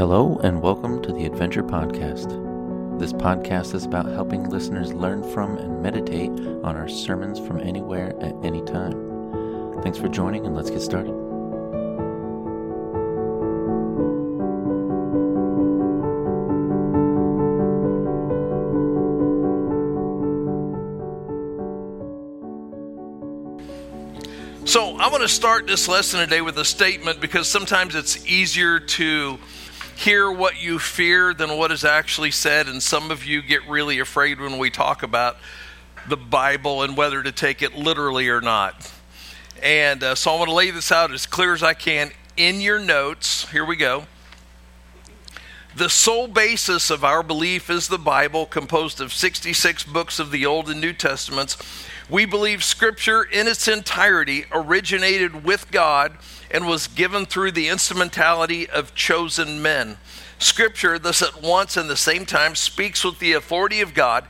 Hello, and welcome to the Adventure Podcast. This podcast is about helping listeners learn from and meditate on our sermons from anywhere at any time. Thanks for joining, and let's get started. So, I want to start this lesson today with a statement because sometimes it's easier to hear what you fear than what is actually said. And some of you get really afraid when we talk about the Bible and whether to take it literally or not. And uh, so, I want to lay this out as clear as I can in your notes. Here we go. The sole basis of our belief is the Bible, composed of 66 books of the Old and New Testaments. We believe Scripture in its entirety originated with God and was given through the instrumentality of chosen men. Scripture, thus at once and the same time, speaks with the authority of God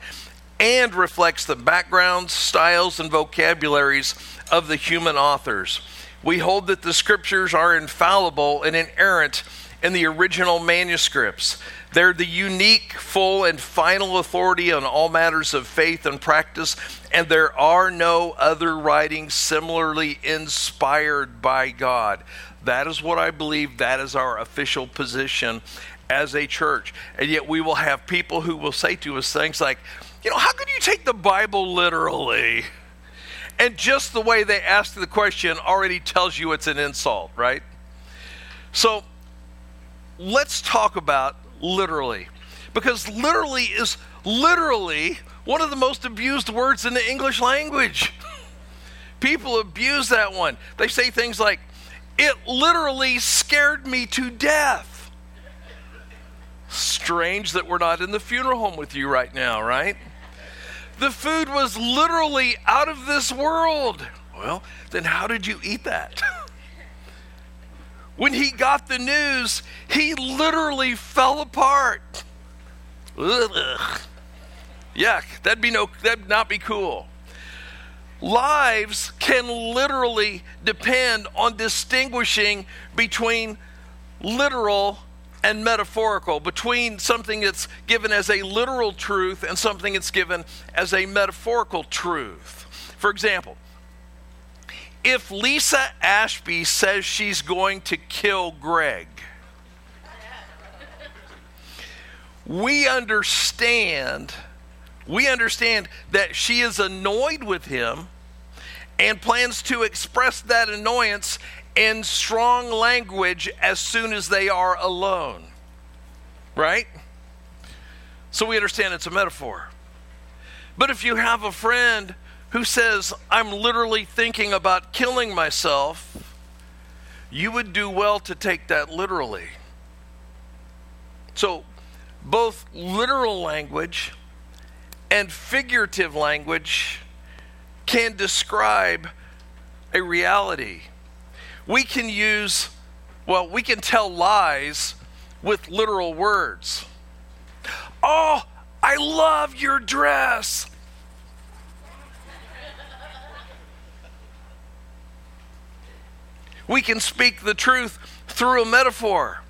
and reflects the backgrounds, styles, and vocabularies of the human authors. We hold that the Scriptures are infallible and inerrant in the original manuscripts. They're the unique, full, and final authority on all matters of faith and practice, and there are no other writings similarly inspired by God. That is what I believe. That is our official position as a church. And yet, we will have people who will say to us things like, you know, how can you take the Bible literally? And just the way they ask the question already tells you it's an insult, right? So, let's talk about literally. Because literally is literally one of the most abused words in the English language. People abuse that one. They say things like, it literally scared me to death. Strange that we're not in the funeral home with you right now, right? The food was literally out of this world. Well, then how did you eat that? when he got the news, he literally fell apart. Ugh. Yuck, that'd be no that'd not be cool. Lives can literally depend on distinguishing between literal and metaphorical, between something that's given as a literal truth and something that's given as a metaphorical truth. For example, if Lisa Ashby says she's going to kill Greg, we understand we understand that she is annoyed with him and plans to express that annoyance in strong language as soon as they are alone. Right? So we understand it's a metaphor. But if you have a friend who says, I'm literally thinking about killing myself, you would do well to take that literally. So, both literal language and figurative language can describe a reality. We can use, well, we can tell lies with literal words. Oh, I love your dress. We can speak the truth through a metaphor.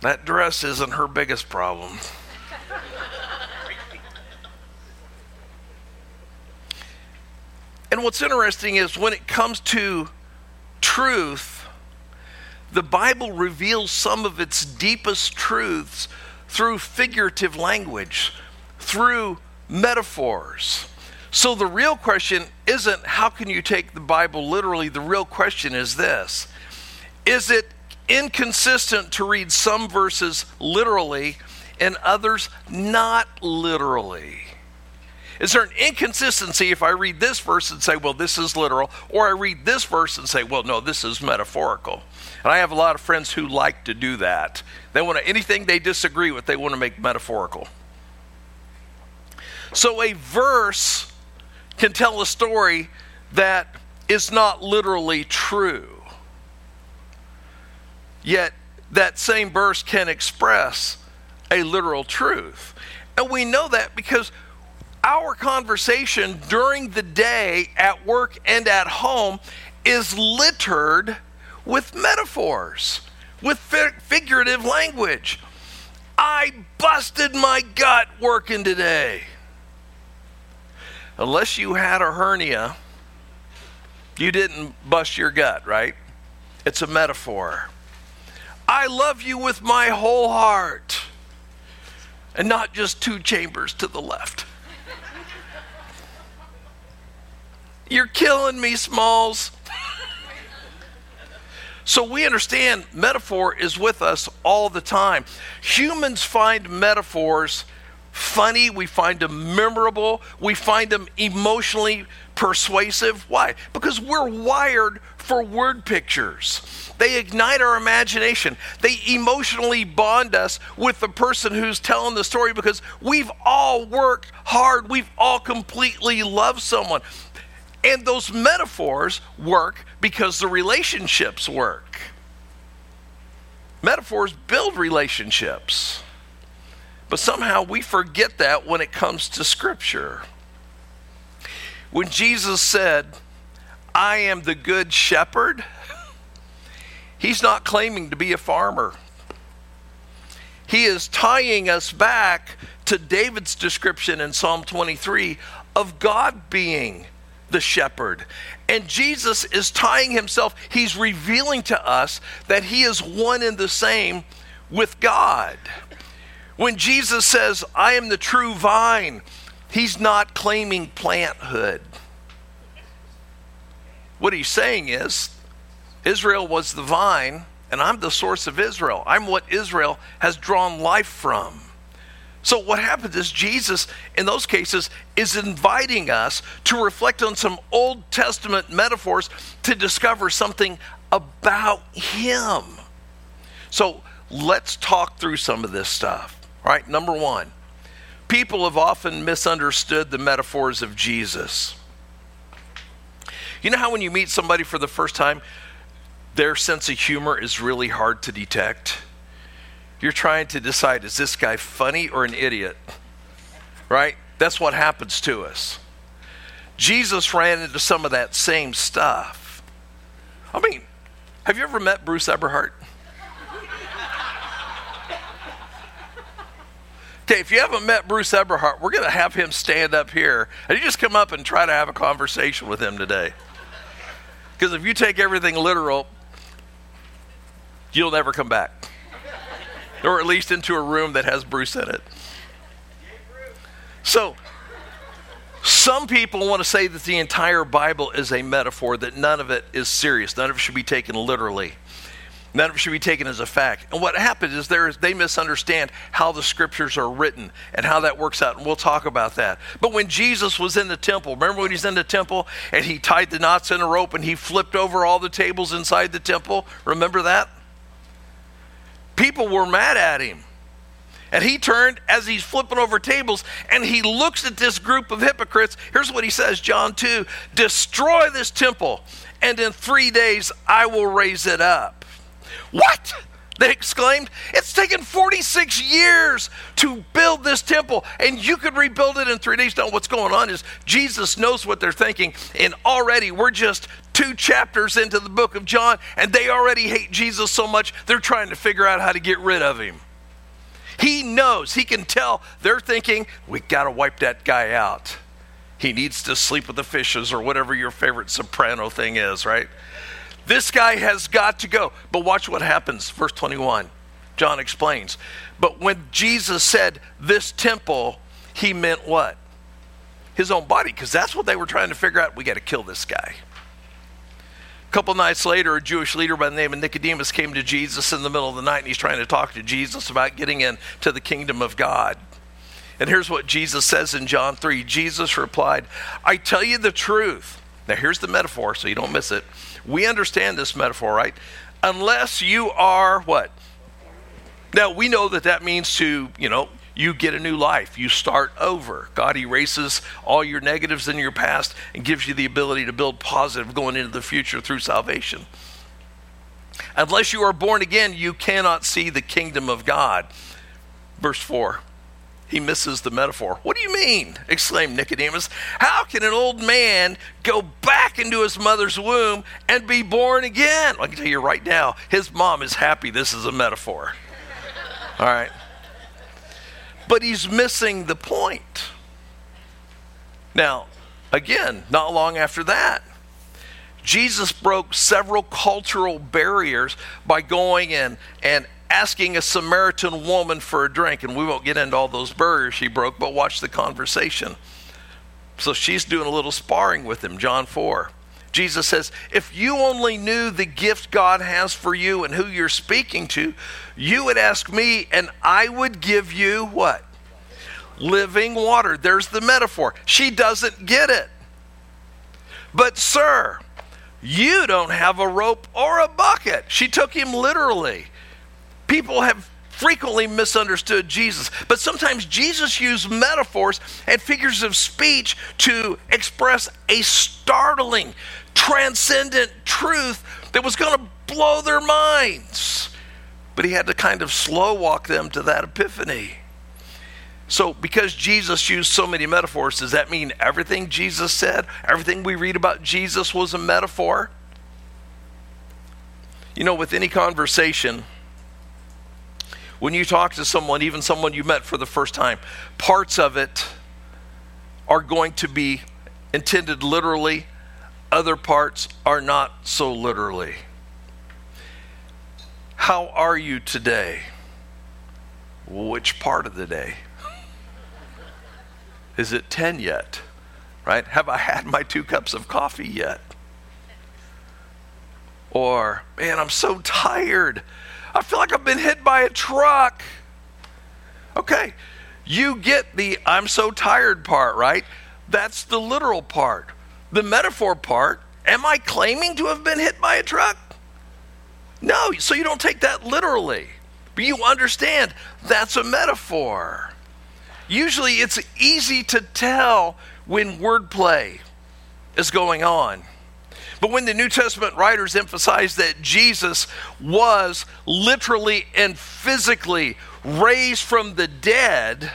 That dress isn't her biggest problem. and what's interesting is when it comes to truth, the Bible reveals some of its deepest truths through figurative language, through metaphors. So the real question isn't how can you take the Bible literally? The real question is this Is it inconsistent to read some verses literally and others not literally? Is there an inconsistency if I read this verse and say, well, this is literal, or I read this verse and say, well, no, this is metaphorical? And I have a lot of friends who like to do that. They want to, anything they disagree with, they want to make metaphorical. So a verse can tell a story that is not literally true. Yet that same verse can express a literal truth. And we know that because our conversation during the day at work and at home is littered with metaphors with fi- figurative language. I busted my gut working today. Unless you had a hernia, you didn't bust your gut, right? It's a metaphor. I love you with my whole heart, and not just two chambers to the left. You're killing me, Smalls. So we understand metaphor is with us all the time. Humans find metaphors funny, we find them memorable, we find them emotionally persuasive. Why? Because we're wired for word pictures. They ignite our imagination. They emotionally bond us with the person who's telling the story because we've all worked hard. We've all completely loved someone. And those metaphors work because the relationships work. Metaphors build relationships. But somehow we forget that when it comes to Scripture. When Jesus said, I am the good shepherd, he's not claiming to be a farmer. He is tying us back to David's description in Psalm 23 of God being the shepherd. And Jesus is tying himself, he's revealing to us that he is one and the same with God. When Jesus says, I am the true vine, he's not claiming planthood. What he's saying is, Israel was the vine, and I'm the source of Israel. I'm what Israel has drawn life from. So, what happens is Jesus, in those cases, is inviting us to reflect on some Old Testament metaphors to discover something about Him. So, let's talk through some of this stuff. All right, number one, people have often misunderstood the metaphors of Jesus. You know how when you meet somebody for the first time, their sense of humor is really hard to detect? You're trying to decide is this guy funny or an idiot? Right? That's what happens to us. Jesus ran into some of that same stuff. I mean, have you ever met Bruce Eberhart? Okay, if you haven't met Bruce Eberhart, we're going to have him stand up here and you just come up and try to have a conversation with him today. Because if you take everything literal, you'll never come back or at least into a room that has Bruce in it. So, some people want to say that the entire Bible is a metaphor, that none of it is serious, none of it should be taken literally. It should be taken as a fact. And what happens is, they misunderstand how the scriptures are written and how that works out. And we'll talk about that. But when Jesus was in the temple, remember when he's in the temple and he tied the knots in a rope and he flipped over all the tables inside the temple? Remember that? people were mad at him. And he turned as he's flipping over tables and he looks at this group of hypocrites. Here's what he says John 2 Destroy this temple, and in three days I will raise it up. What? They exclaimed, It's taken 46 years to build this temple, and you could rebuild it in three days. Now, what's going on is Jesus knows what they're thinking, and already we're just two chapters into the book of John, and they already hate Jesus so much, they're trying to figure out how to get rid of him. He knows, he can tell they're thinking, We got to wipe that guy out. He needs to sleep with the fishes, or whatever your favorite soprano thing is, right? This guy has got to go. But watch what happens. Verse 21. John explains. But when Jesus said this temple, he meant what? His own body, because that's what they were trying to figure out. We got to kill this guy. A couple nights later, a Jewish leader by the name of Nicodemus came to Jesus in the middle of the night, and he's trying to talk to Jesus about getting into the kingdom of God. And here's what Jesus says in John 3 Jesus replied, I tell you the truth. Now, here's the metaphor, so you don't miss it. We understand this metaphor, right? Unless you are what? Now, we know that that means to, you know, you get a new life. You start over. God erases all your negatives in your past and gives you the ability to build positive going into the future through salvation. Unless you are born again, you cannot see the kingdom of God. Verse 4 he misses the metaphor. What do you mean? exclaimed Nicodemus. How can an old man go back into his mother's womb and be born again? I can tell you right now, his mom is happy this is a metaphor. All right. But he's missing the point. Now, again, not long after that, Jesus broke several cultural barriers by going in and asking a Samaritan woman for a drink. And we won't get into all those barriers she broke, but watch the conversation. So she's doing a little sparring with him, John 4. Jesus says, If you only knew the gift God has for you and who you're speaking to, you would ask me, and I would give you what? Living water. There's the metaphor. She doesn't get it. But, sir, you don't have a rope or a bucket. She took him literally. People have frequently misunderstood Jesus, but sometimes Jesus used metaphors and figures of speech to express a startling, transcendent truth that was going to blow their minds. But he had to kind of slow walk them to that epiphany. So, because Jesus used so many metaphors, does that mean everything Jesus said, everything we read about Jesus was a metaphor? You know, with any conversation, when you talk to someone, even someone you met for the first time, parts of it are going to be intended literally, other parts are not so literally. How are you today? Which part of the day? Is it 10 yet? Right? Have I had my two cups of coffee yet? Or, man, I'm so tired. I feel like I've been hit by a truck. Okay, you get the I'm so tired part, right? That's the literal part. The metaphor part, am I claiming to have been hit by a truck? No, so you don't take that literally. But you understand that's a metaphor. Usually it's easy to tell when wordplay is going on. But when the New Testament writers emphasize that Jesus was literally and physically raised from the dead,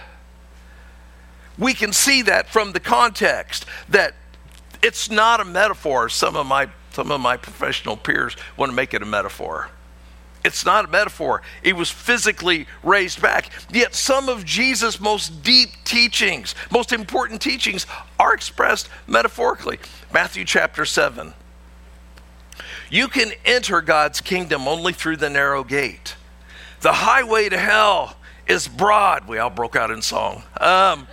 we can see that from the context that it's not a metaphor. Some of my some of my professional peers want to make it a metaphor. It's not a metaphor. He was physically raised back. Yet some of Jesus' most deep teachings, most important teachings, are expressed metaphorically. Matthew chapter 7. You can enter God's kingdom only through the narrow gate. The highway to hell is broad. We all broke out in song. Um,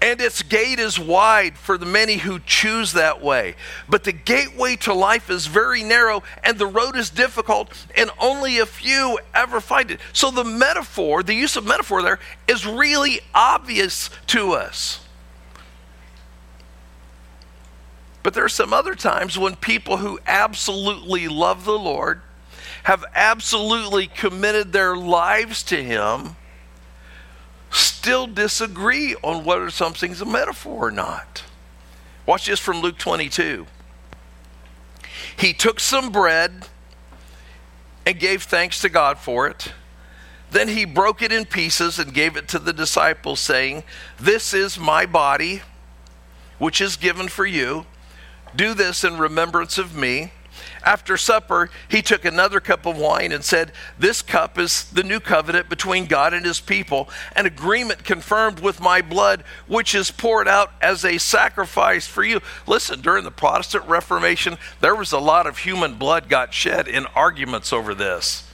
and its gate is wide for the many who choose that way. But the gateway to life is very narrow, and the road is difficult, and only a few ever find it. So the metaphor, the use of metaphor there, is really obvious to us. But there are some other times when people who absolutely love the Lord, have absolutely committed their lives to Him, still disagree on whether something's a metaphor or not. Watch this from Luke 22. He took some bread and gave thanks to God for it. Then he broke it in pieces and gave it to the disciples, saying, This is my body, which is given for you. Do this in remembrance of me. After supper, he took another cup of wine and said, This cup is the new covenant between God and his people, an agreement confirmed with my blood, which is poured out as a sacrifice for you. Listen, during the Protestant Reformation, there was a lot of human blood got shed in arguments over this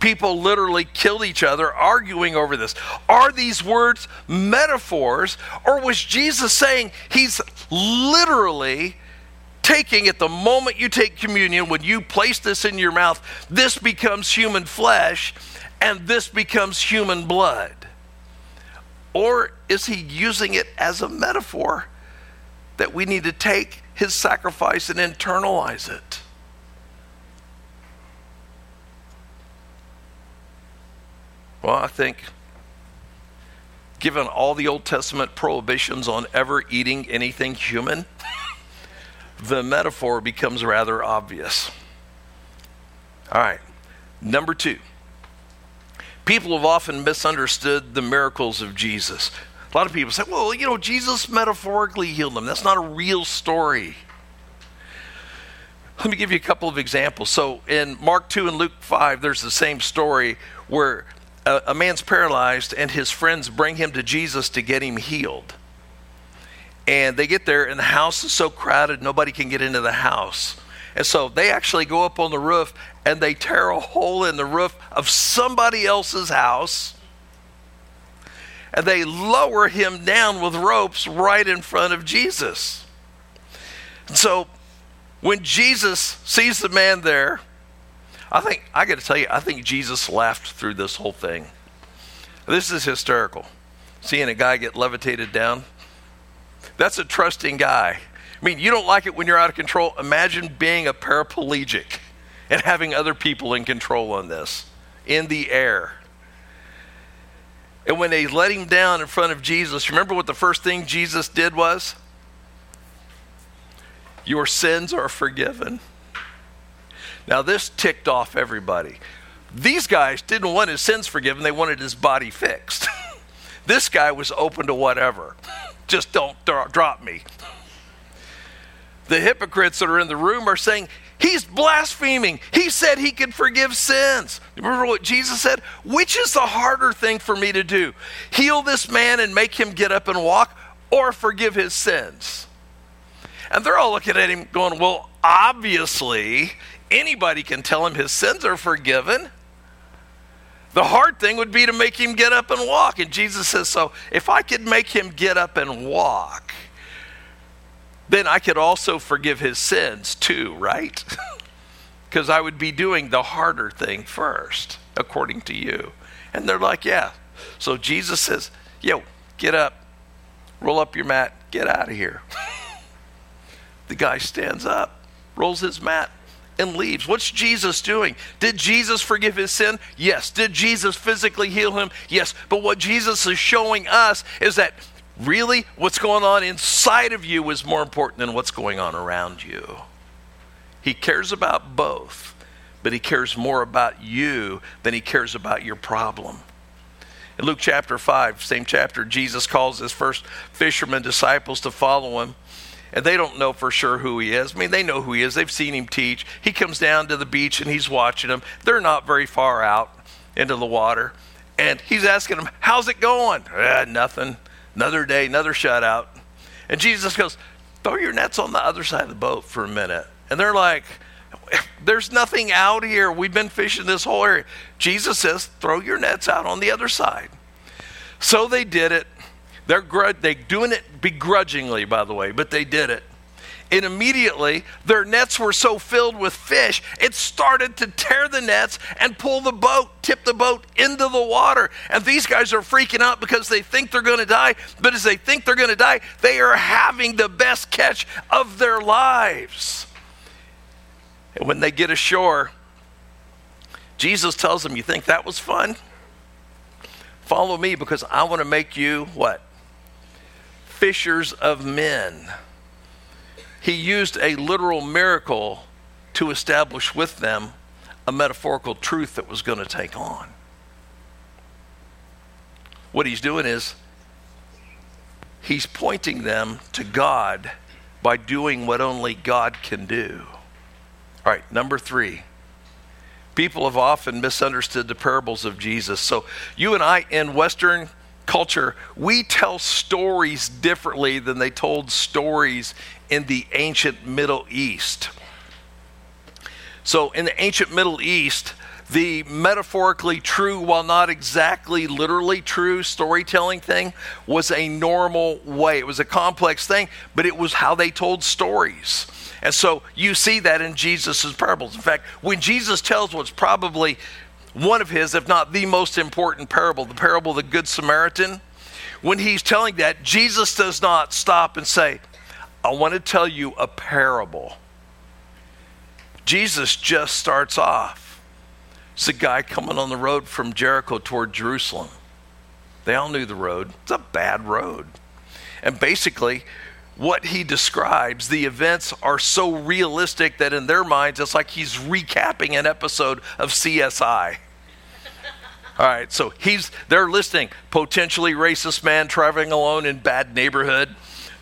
people literally killed each other arguing over this. Are these words metaphors, or was Jesus saying he's literally taking at the moment you take communion, when you place this in your mouth, this becomes human flesh and this becomes human blood? Or is he using it as a metaphor that we need to take his sacrifice and internalize it? Well, I think given all the Old Testament prohibitions on ever eating anything human, the metaphor becomes rather obvious. All right, number two. People have often misunderstood the miracles of Jesus. A lot of people say, well, you know, Jesus metaphorically healed them. That's not a real story. Let me give you a couple of examples. So in Mark 2 and Luke 5, there's the same story where a, a man's paralyzed and his friends bring him to Jesus to get him healed. And they get there, and the house is so crowded, nobody can get into the house. And so they actually go up on the roof and they tear a hole in the roof of somebody else's house. And they lower him down with ropes right in front of Jesus. And so when Jesus sees the man there, I think, I got to tell you, I think Jesus laughed through this whole thing. This is hysterical. Seeing a guy get levitated down. That's a trusting guy. I mean, you don't like it when you're out of control. Imagine being a paraplegic and having other people in control on this in the air. And when they let him down in front of Jesus, remember what the first thing Jesus did was? Your sins are forgiven. Now, this ticked off everybody. These guys didn't want his sins forgiven, they wanted his body fixed. this guy was open to whatever. Just don't drop me the hypocrites that are in the room are saying, He's blaspheming. He said he could forgive sins. Remember what Jesus said? Which is the harder thing for me to do? Heal this man and make him get up and walk, or forgive his sins? And they're all looking at him going, Well, obviously, anybody can tell him his sins are forgiven. The hard thing would be to make him get up and walk. And Jesus says, So if I could make him get up and walk, then I could also forgive his sins too, right? Because I would be doing the harder thing first, according to you. And they're like, yeah. So Jesus says, yo, get up, roll up your mat, get out of here. the guy stands up, rolls his mat, and leaves. What's Jesus doing? Did Jesus forgive his sin? Yes. Did Jesus physically heal him? Yes. But what Jesus is showing us is that really what's going on inside of you is more important than what's going on around you. He cares about both, but he cares more about you than he cares about your problem. In Luke chapter 5, same chapter, Jesus calls his first fishermen disciples to follow him. And they don't know for sure who he is. I mean, they know who he is. They've seen him teach. He comes down to the beach and he's watching them. They're not very far out into the water. And he's asking them, How's it going? Eh, nothing. Another day, another shutout. And Jesus goes, throw your nets on the other side of the boat for a minute. And they're like, there's nothing out here. We've been fishing this whole area. Jesus says, throw your nets out on the other side. So they did it. They're, gr- they doing it begrudgingly, by the way, but they did it and immediately their nets were so filled with fish, it started to tear the nets and pull the boat, tip the boat into the water. And these guys are freaking out because they think they're going to die. But as they think they're going to die, they are having the best catch of their lives. And when they get ashore, Jesus tells them, You think that was fun? Follow me because I want to make you what? Fishers of men he used a literal miracle to establish with them a metaphorical truth that was going to take on. What he's doing is he's pointing them to God by doing what only God can do. All right, number three. People have often misunderstood the parables of Jesus. So, you and I in Western culture, we tell stories differently than they told stories in the ancient Middle East. So, in the ancient Middle East, the metaphorically true, while not exactly literally true storytelling thing, was a normal way. It was a complex thing, but it was how they told stories. And so you see that in Jesus' parables. In fact, when Jesus tells what's probably one of his, if not the most important parable, the parable of the Good Samaritan, when he's telling that, Jesus does not stop and say, I want to tell you a parable. Jesus just starts off. It's a guy coming on the road from Jericho toward Jerusalem. They all knew the road. It's a bad road. And basically, what he describes, the events are so realistic that in their minds, it's like he's recapping an episode of CSI. All right, so he's they're listing potentially racist man traveling alone in bad neighborhood.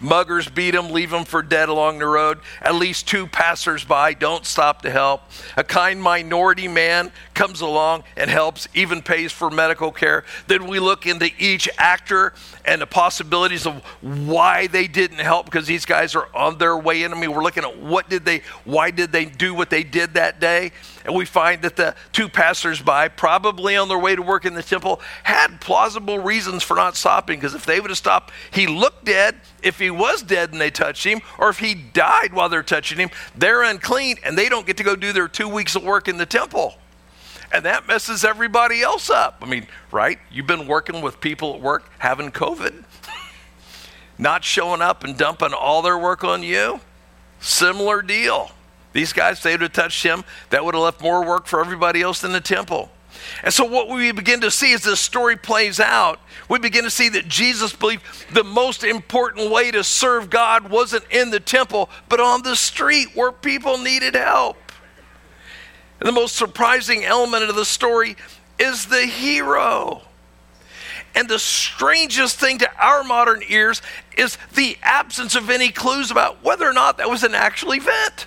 Muggers beat him, leave him for dead along the road. At least two passersby don't stop to help. A kind minority man comes along and helps, even pays for medical care. Then we look into each actor and the possibilities of why they didn't help because these guys are on their way in. I mean, we're looking at what did they, why did they do what they did that day? And we find that the two passersby, probably on their way to work in the temple, had plausible reasons for not stopping because if they would have stopped, he looked dead. If he was dead and they touched him, or if he died while they're touching him, they're unclean and they don't get to go do their two weeks of work in the temple and that messes everybody else up. I mean, right? You've been working with people at work having COVID, not showing up and dumping all their work on you. Similar deal. These guys, they would have touched him, that would have left more work for everybody else in the temple. And so, what we begin to see as this story plays out, we begin to see that Jesus believed the most important way to serve God wasn't in the temple, but on the street where people needed help. And the most surprising element of the story is the hero. And the strangest thing to our modern ears is the absence of any clues about whether or not that was an actual event.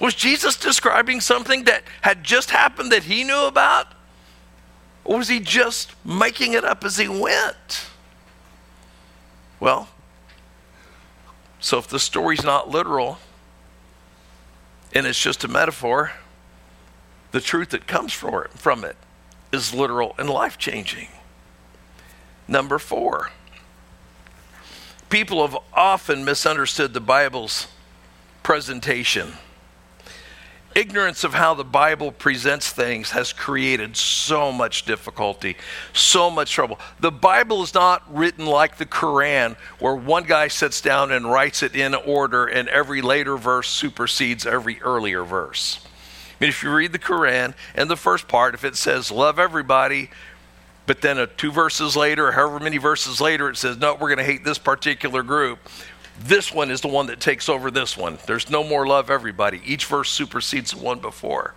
Was Jesus describing something that had just happened that he knew about? Or was he just making it up as he went? Well, so if the story's not literal and it's just a metaphor, the truth that comes from it is literal and life changing. Number four, people have often misunderstood the Bible's presentation. Ignorance of how the Bible presents things has created so much difficulty, so much trouble. The Bible is not written like the Quran, where one guy sits down and writes it in order, and every later verse supersedes every earlier verse. I mean, if you read the Quran and the first part, if it says love everybody, but then a, two verses later, or however many verses later, it says, no, we're going to hate this particular group. This one is the one that takes over this one. There's no more love everybody. Each verse supersedes the one before.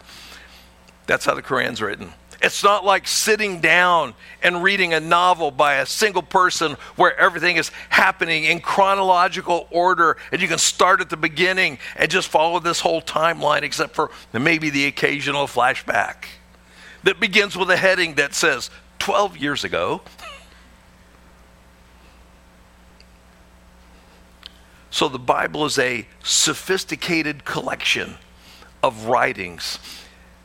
That's how the Quran's written. It's not like sitting down and reading a novel by a single person where everything is happening in chronological order and you can start at the beginning and just follow this whole timeline, except for maybe the occasional flashback that begins with a heading that says 12 years ago. So the Bible is a sophisticated collection of writings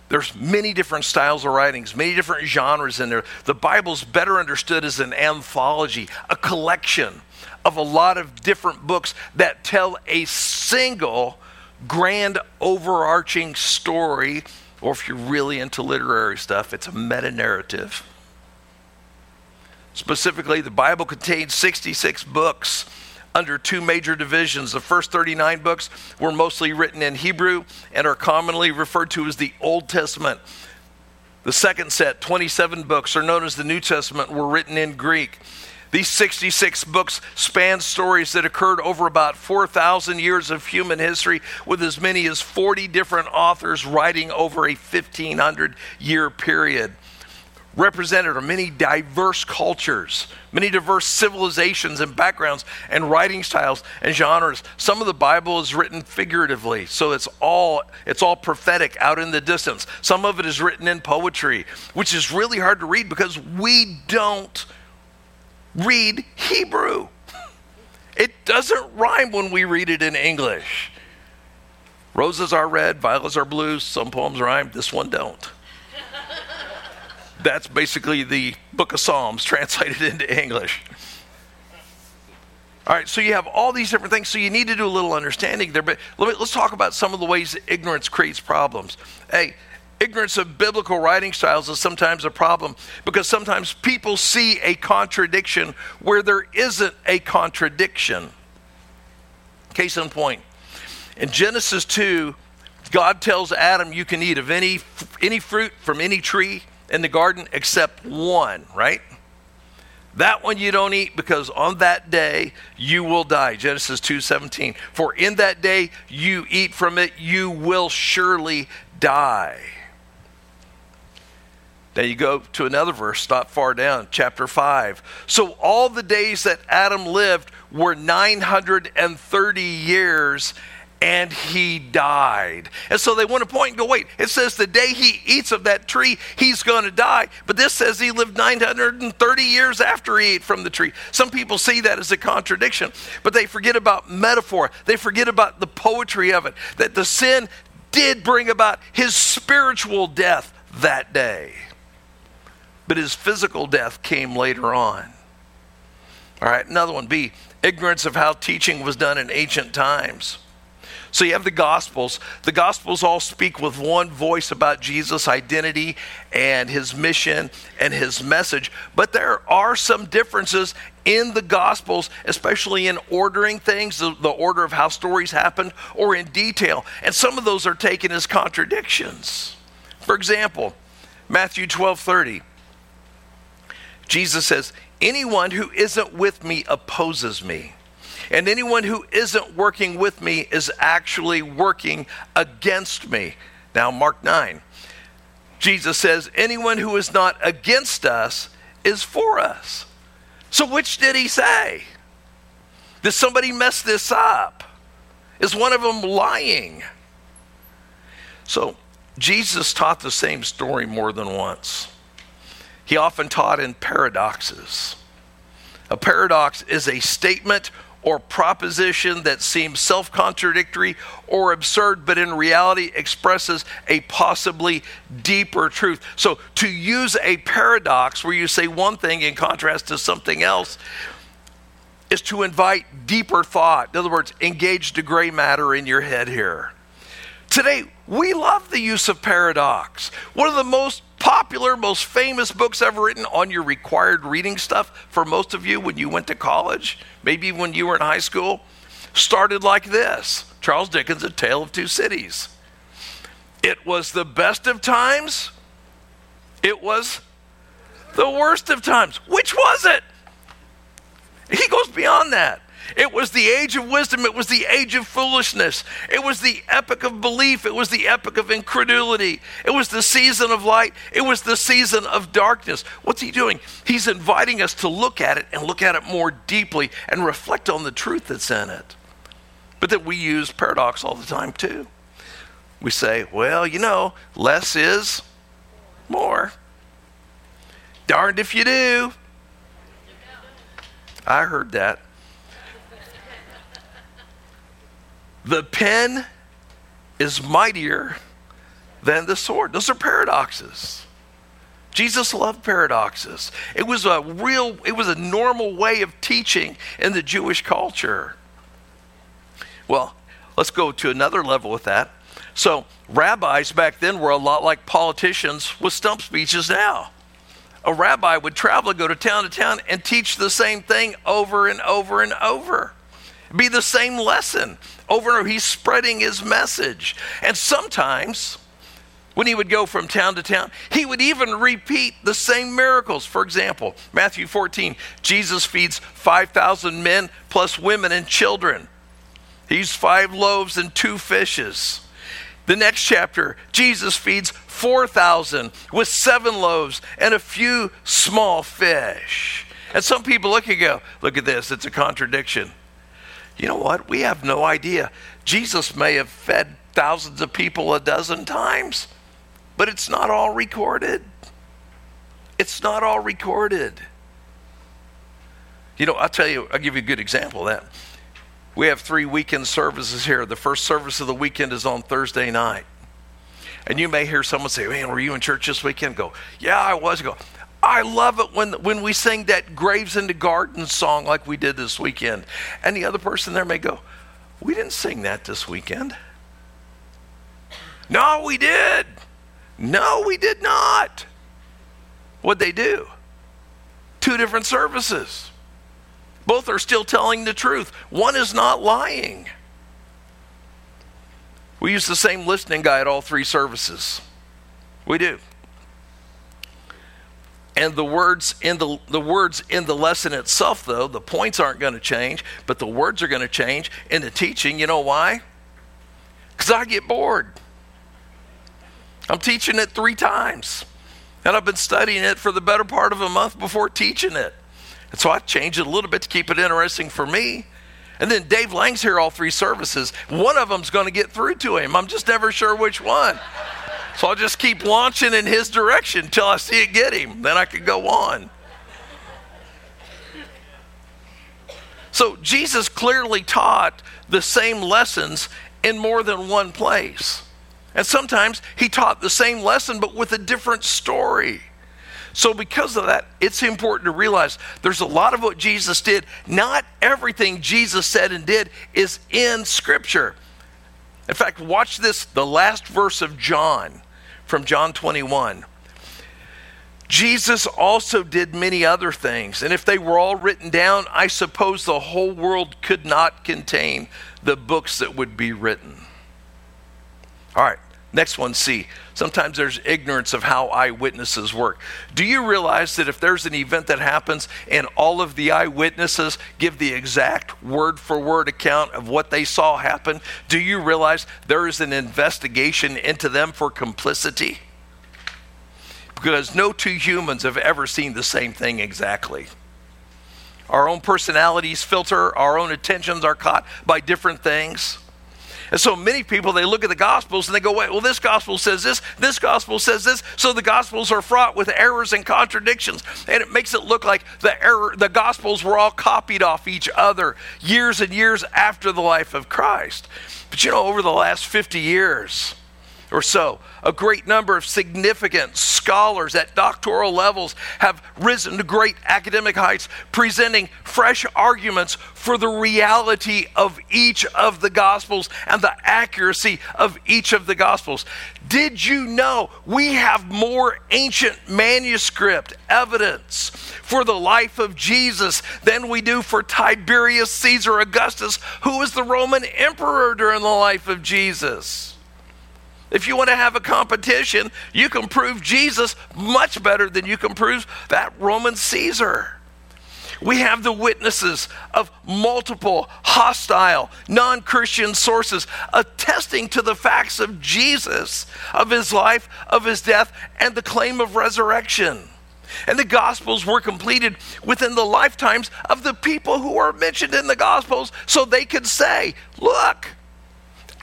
there's many different styles of writings, many different genres in there. The Bible's better understood as an anthology, a collection of a lot of different books that tell a single grand overarching story, or if you're really into literary stuff, it's a meta narrative. Specifically, the Bible contains 66 books under two major divisions. The first 39 books were mostly written in Hebrew and are commonly referred to as the Old Testament. The second set, 27 books, are known as the New Testament, were written in Greek. These 66 books span stories that occurred over about 4,000 years of human history, with as many as 40 different authors writing over a 1,500 year period represented are many diverse cultures, many diverse civilizations and backgrounds and writing styles and genres. Some of the Bible is written figuratively, so it's all it's all prophetic out in the distance. Some of it is written in poetry, which is really hard to read because we don't read Hebrew. It doesn't rhyme when we read it in English. Roses are red, violets are blue, some poems rhyme, this one don't. That's basically the book of Psalms translated into English. All right, so you have all these different things, so you need to do a little understanding there. But let me, let's talk about some of the ways that ignorance creates problems. Hey, ignorance of biblical writing styles is sometimes a problem because sometimes people see a contradiction where there isn't a contradiction. Case in point, in Genesis 2, God tells Adam, You can eat of any, any fruit from any tree in the garden except one, right? That one you don't eat because on that day you will die. Genesis 2:17. For in that day you eat from it, you will surely die. Now you go to another verse, not far down, chapter 5. So all the days that Adam lived were 930 years and he died. And so they want to point and go, wait, it says the day he eats of that tree, he's going to die. But this says he lived 930 years after he ate from the tree. Some people see that as a contradiction, but they forget about metaphor. They forget about the poetry of it, that the sin did bring about his spiritual death that day. But his physical death came later on. All right, another one B, ignorance of how teaching was done in ancient times. So you have the Gospels. The Gospels all speak with one voice about Jesus' identity and his mission and his message. But there are some differences in the Gospels, especially in ordering things, the, the order of how stories happened, or in detail. And some of those are taken as contradictions. For example, Matthew 12 30. Jesus says, Anyone who isn't with me opposes me. And anyone who isn't working with me is actually working against me. Now, Mark 9. Jesus says, anyone who is not against us is for us. So, which did he say? Did somebody mess this up? Is one of them lying? So, Jesus taught the same story more than once. He often taught in paradoxes. A paradox is a statement or proposition that seems self contradictory or absurd, but in reality expresses a possibly deeper truth. So, to use a paradox where you say one thing in contrast to something else is to invite deeper thought. In other words, engage the gray matter in your head here. Today, we love the use of paradox. One of the most popular, most famous books ever written on your required reading stuff for most of you when you went to college, maybe when you were in high school, started like this Charles Dickens' A Tale of Two Cities. It was the best of times, it was the worst of times. Which was it? He goes beyond that. It was the age of wisdom. It was the age of foolishness. It was the epoch of belief. It was the epoch of incredulity. It was the season of light. It was the season of darkness. What's he doing? He's inviting us to look at it and look at it more deeply and reflect on the truth that's in it. But that we use paradox all the time too. We say, well, you know, less is more. Darned if you do. I heard that. The pen is mightier than the sword. Those are paradoxes. Jesus loved paradoxes. It was a real, it was a normal way of teaching in the Jewish culture. Well, let's go to another level with that. So, rabbis back then were a lot like politicians with stump speeches now. A rabbi would travel, and go to town to town, and teach the same thing over and over and over. Be the same lesson over and over. He's spreading his message. And sometimes, when he would go from town to town, he would even repeat the same miracles. For example, Matthew 14, Jesus feeds 5,000 men plus women and children. He's five loaves and two fishes. The next chapter, Jesus feeds 4,000 with seven loaves and a few small fish. And some people look and go, look at this, it's a contradiction. You know what? We have no idea. Jesus may have fed thousands of people a dozen times, but it's not all recorded. It's not all recorded. You know, I'll tell you, I'll give you a good example of that. We have three weekend services here. The first service of the weekend is on Thursday night. And you may hear someone say, Man, were you in church this weekend? Go, Yeah, I was. Go, I love it when, when we sing that Graves into Gardens song like we did this weekend. And the other person there may go, We didn't sing that this weekend. No, we did. No, we did not. What'd they do? Two different services. Both are still telling the truth. One is not lying. We use the same listening guide all three services. We do and the words in the, the words in the lesson itself though the points aren't going to change but the words are going to change in the teaching you know why because i get bored i'm teaching it three times And I've been studying it for the better part of a month before teaching it. And so I changed it a little bit to keep it interesting for me. And then Dave Lang's here all three services. One of them's going to get through to him. I'm just never sure which one. So I'll just keep launching in his direction until I see it get him. Then I can go on. So Jesus clearly taught the same lessons in more than one place. And sometimes he taught the same lesson but with a different story. So, because of that, it's important to realize there's a lot of what Jesus did. Not everything Jesus said and did is in Scripture. In fact, watch this the last verse of John from John 21. Jesus also did many other things, and if they were all written down, I suppose the whole world could not contain the books that would be written. All right, next one, C. Sometimes there's ignorance of how eyewitnesses work. Do you realize that if there's an event that happens and all of the eyewitnesses give the exact word for word account of what they saw happen, do you realize there is an investigation into them for complicity? Because no two humans have ever seen the same thing exactly. Our own personalities filter, our own attentions are caught by different things. And so many people, they look at the Gospels and they go, wait, well, this Gospel says this, this Gospel says this. So the Gospels are fraught with errors and contradictions. And it makes it look like the, error, the Gospels were all copied off each other years and years after the life of Christ. But you know, over the last 50 years, or so. A great number of significant scholars at doctoral levels have risen to great academic heights, presenting fresh arguments for the reality of each of the Gospels and the accuracy of each of the Gospels. Did you know we have more ancient manuscript evidence for the life of Jesus than we do for Tiberius Caesar Augustus, who was the Roman emperor during the life of Jesus? If you want to have a competition, you can prove Jesus much better than you can prove that Roman Caesar. We have the witnesses of multiple hostile, non Christian sources attesting to the facts of Jesus, of his life, of his death, and the claim of resurrection. And the Gospels were completed within the lifetimes of the people who are mentioned in the Gospels so they could say, Look,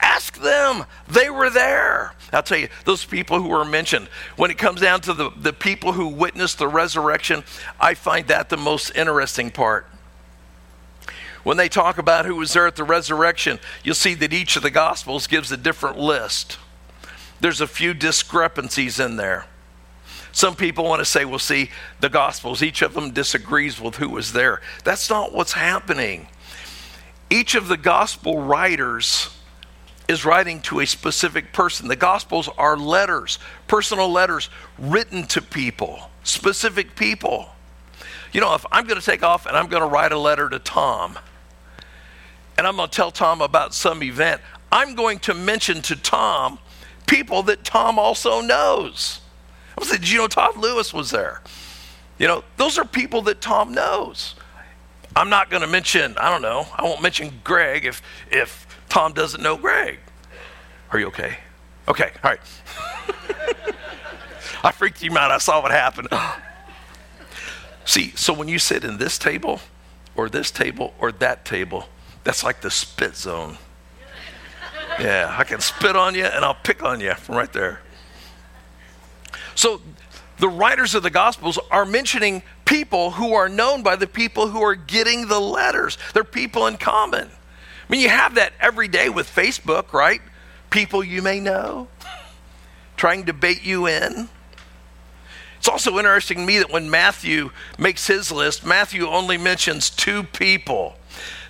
Ask them. They were there. I'll tell you, those people who were mentioned, when it comes down to the, the people who witnessed the resurrection, I find that the most interesting part. When they talk about who was there at the resurrection, you'll see that each of the Gospels gives a different list. There's a few discrepancies in there. Some people want to say, well, see, the Gospels, each of them disagrees with who was there. That's not what's happening. Each of the Gospel writers is writing to a specific person. The Gospels are letters, personal letters written to people, specific people. You know, if I'm going to take off and I'm going to write a letter to Tom, and I'm going to tell Tom about some event, I'm going to mention to Tom people that Tom also knows. I said, you know Todd Lewis was there? You know, those are people that Tom knows. I'm not going to mention, I don't know, I won't mention Greg if, if Tom doesn't know Greg. Are you okay? Okay, all right. I freaked him out. I saw what happened. See, so when you sit in this table, or this table, or that table, that's like the spit zone. Yeah, I can spit on you and I'll pick on you from right there. So the writers of the Gospels are mentioning people who are known by the people who are getting the letters. They're people in common. I mean, you have that every day with Facebook, right? People you may know trying to bait you in. It's also interesting to me that when Matthew makes his list, Matthew only mentions two people.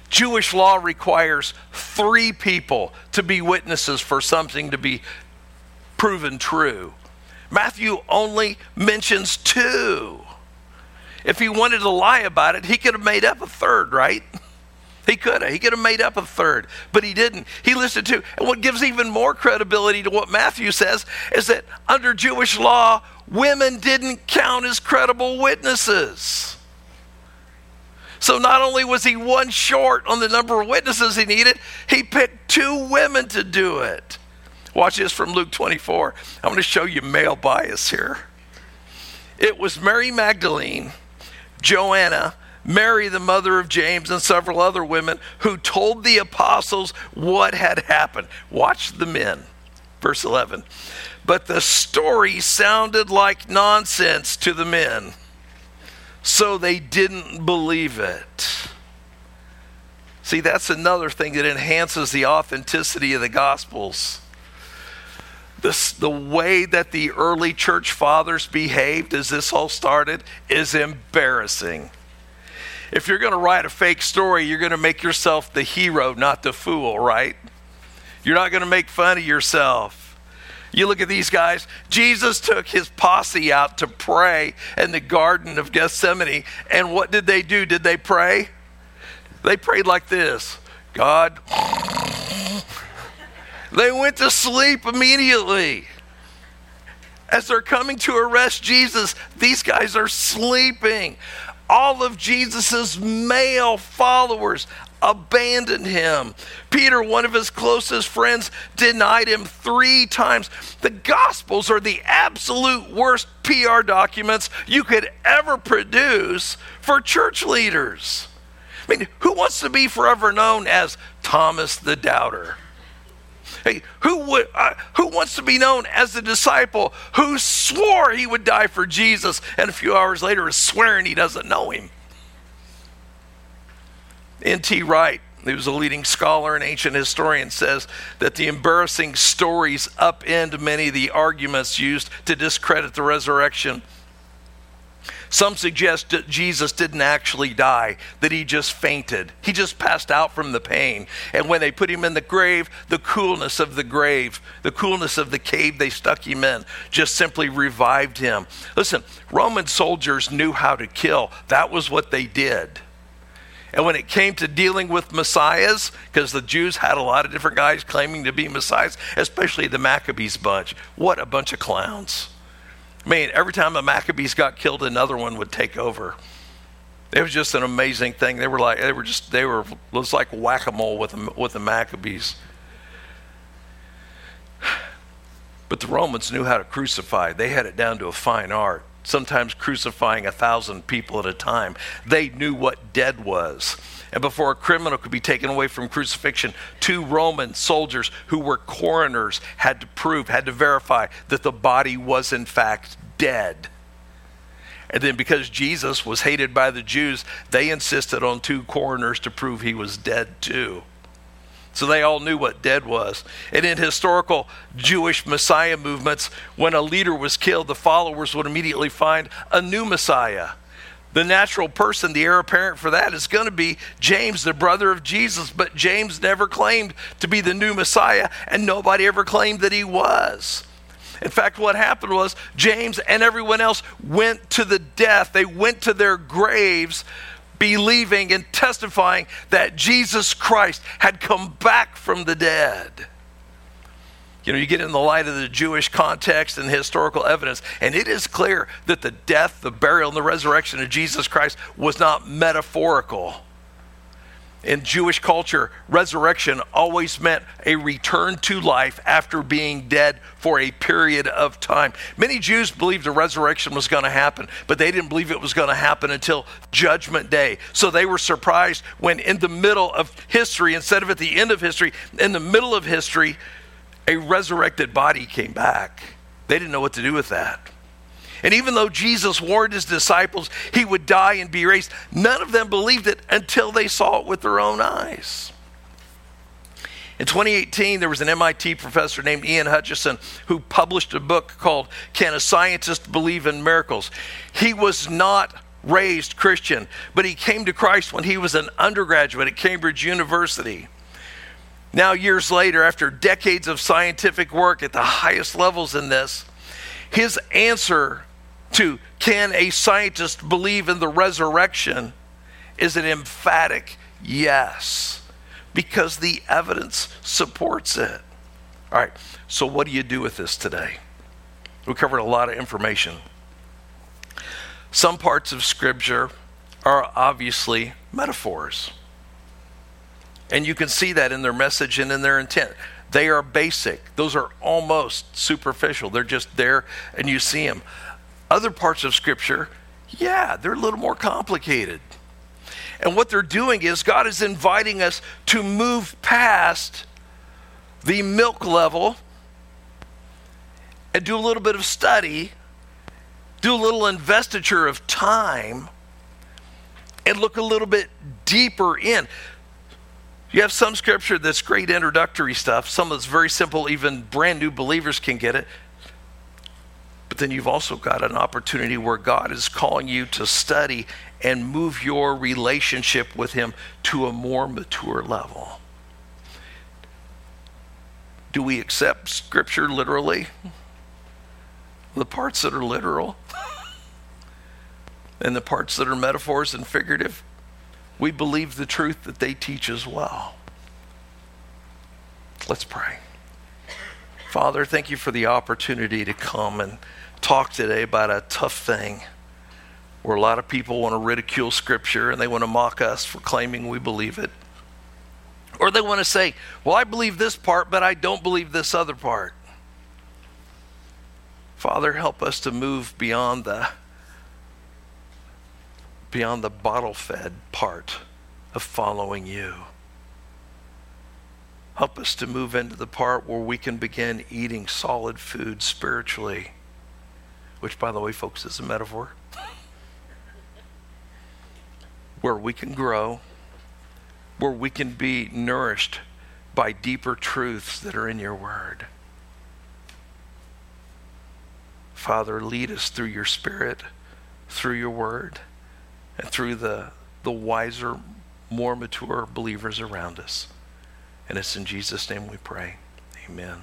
Jewish law requires three people to be witnesses for something to be proven true. Matthew only mentions two. If he wanted to lie about it, he could have made up a third, right? He could have. He could have made up a third, but he didn't. He listed two. And what gives even more credibility to what Matthew says is that under Jewish law, women didn't count as credible witnesses. So not only was he one short on the number of witnesses he needed, he picked two women to do it. Watch this from Luke 24. I'm going to show you male bias here. it was Mary Magdalene, Joanna, Mary, the mother of James, and several other women who told the apostles what had happened. Watch the men. Verse 11. But the story sounded like nonsense to the men, so they didn't believe it. See, that's another thing that enhances the authenticity of the Gospels. This, the way that the early church fathers behaved as this all started is embarrassing. If you're going to write a fake story, you're going to make yourself the hero, not the fool, right? You're not going to make fun of yourself. You look at these guys. Jesus took his posse out to pray in the Garden of Gethsemane. And what did they do? Did they pray? They prayed like this God. they went to sleep immediately. As they're coming to arrest Jesus, these guys are sleeping. All of Jesus's male followers abandoned him. Peter, one of his closest friends, denied him three times. The Gospels are the absolute worst PR documents you could ever produce for church leaders. I mean, who wants to be forever known as Thomas the Doubter? Hey, who would uh, who wants to be known as the disciple who swore he would die for Jesus and a few hours later is swearing he doesn't know him? N.T. Wright, who was a leading scholar and ancient historian, says that the embarrassing stories upend many of the arguments used to discredit the resurrection. Some suggest that Jesus didn't actually die, that he just fainted. He just passed out from the pain. And when they put him in the grave, the coolness of the grave, the coolness of the cave they stuck him in, just simply revived him. Listen, Roman soldiers knew how to kill, that was what they did. And when it came to dealing with messiahs, because the Jews had a lot of different guys claiming to be messiahs, especially the Maccabees bunch, what a bunch of clowns. I mean, every time the Maccabees got killed, another one would take over. It was just an amazing thing. They were like, they were just, they were, it was like whack a mole with the, with the Maccabees. But the Romans knew how to crucify, they had it down to a fine art, sometimes crucifying a thousand people at a time. They knew what dead was. And before a criminal could be taken away from crucifixion, two Roman soldiers who were coroners had to prove, had to verify that the body was in fact dead. And then because Jesus was hated by the Jews, they insisted on two coroners to prove he was dead too. So they all knew what dead was. And in historical Jewish Messiah movements, when a leader was killed, the followers would immediately find a new Messiah the natural person, the heir apparent for that is going to be James, the brother of Jesus. But James never claimed to be the new Messiah, and nobody ever claimed that he was. In fact, what happened was James and everyone else went to the death, they went to their graves believing and testifying that Jesus Christ had come back from the dead. You know, you get in the light of the Jewish context and historical evidence, and it is clear that the death, the burial, and the resurrection of Jesus Christ was not metaphorical. In Jewish culture, resurrection always meant a return to life after being dead for a period of time. Many Jews believed the resurrection was going to happen, but they didn't believe it was going to happen until Judgment Day. So they were surprised when, in the middle of history, instead of at the end of history, in the middle of history, a resurrected body came back. They didn't know what to do with that. And even though Jesus warned his disciples he would die and be raised, none of them believed it until they saw it with their own eyes. In 2018, there was an MIT professor named Ian Hutchinson who published a book called Can a Scientist Believe in Miracles? He was not raised Christian, but he came to Christ when he was an undergraduate at Cambridge University. Now, years later, after decades of scientific work at the highest levels in this, his answer to can a scientist believe in the resurrection is an emphatic yes, because the evidence supports it. All right, so what do you do with this today? We covered a lot of information. Some parts of Scripture are obviously metaphors. And you can see that in their message and in their intent. They are basic, those are almost superficial. They're just there and you see them. Other parts of Scripture, yeah, they're a little more complicated. And what they're doing is God is inviting us to move past the milk level and do a little bit of study, do a little investiture of time, and look a little bit deeper in. You have some scripture that's great introductory stuff, some that's very simple, even brand new believers can get it. But then you've also got an opportunity where God is calling you to study and move your relationship with Him to a more mature level. Do we accept Scripture literally? The parts that are literal and the parts that are metaphors and figurative, we believe the truth that they teach as well. Let's pray. Father, thank you for the opportunity to come and talk today about a tough thing where a lot of people want to ridicule Scripture and they want to mock us for claiming we believe it. Or they want to say, well, I believe this part, but I don't believe this other part. Father, help us to move beyond the beyond the bottle-fed part of following you. Help us to move into the part where we can begin eating solid food spiritually which, by the way, folks, is a metaphor, where we can grow, where we can be nourished by deeper truths that are in your word. Father, lead us through your spirit, through your word, and through the, the wiser, more mature believers around us. And it's in Jesus' name we pray. Amen.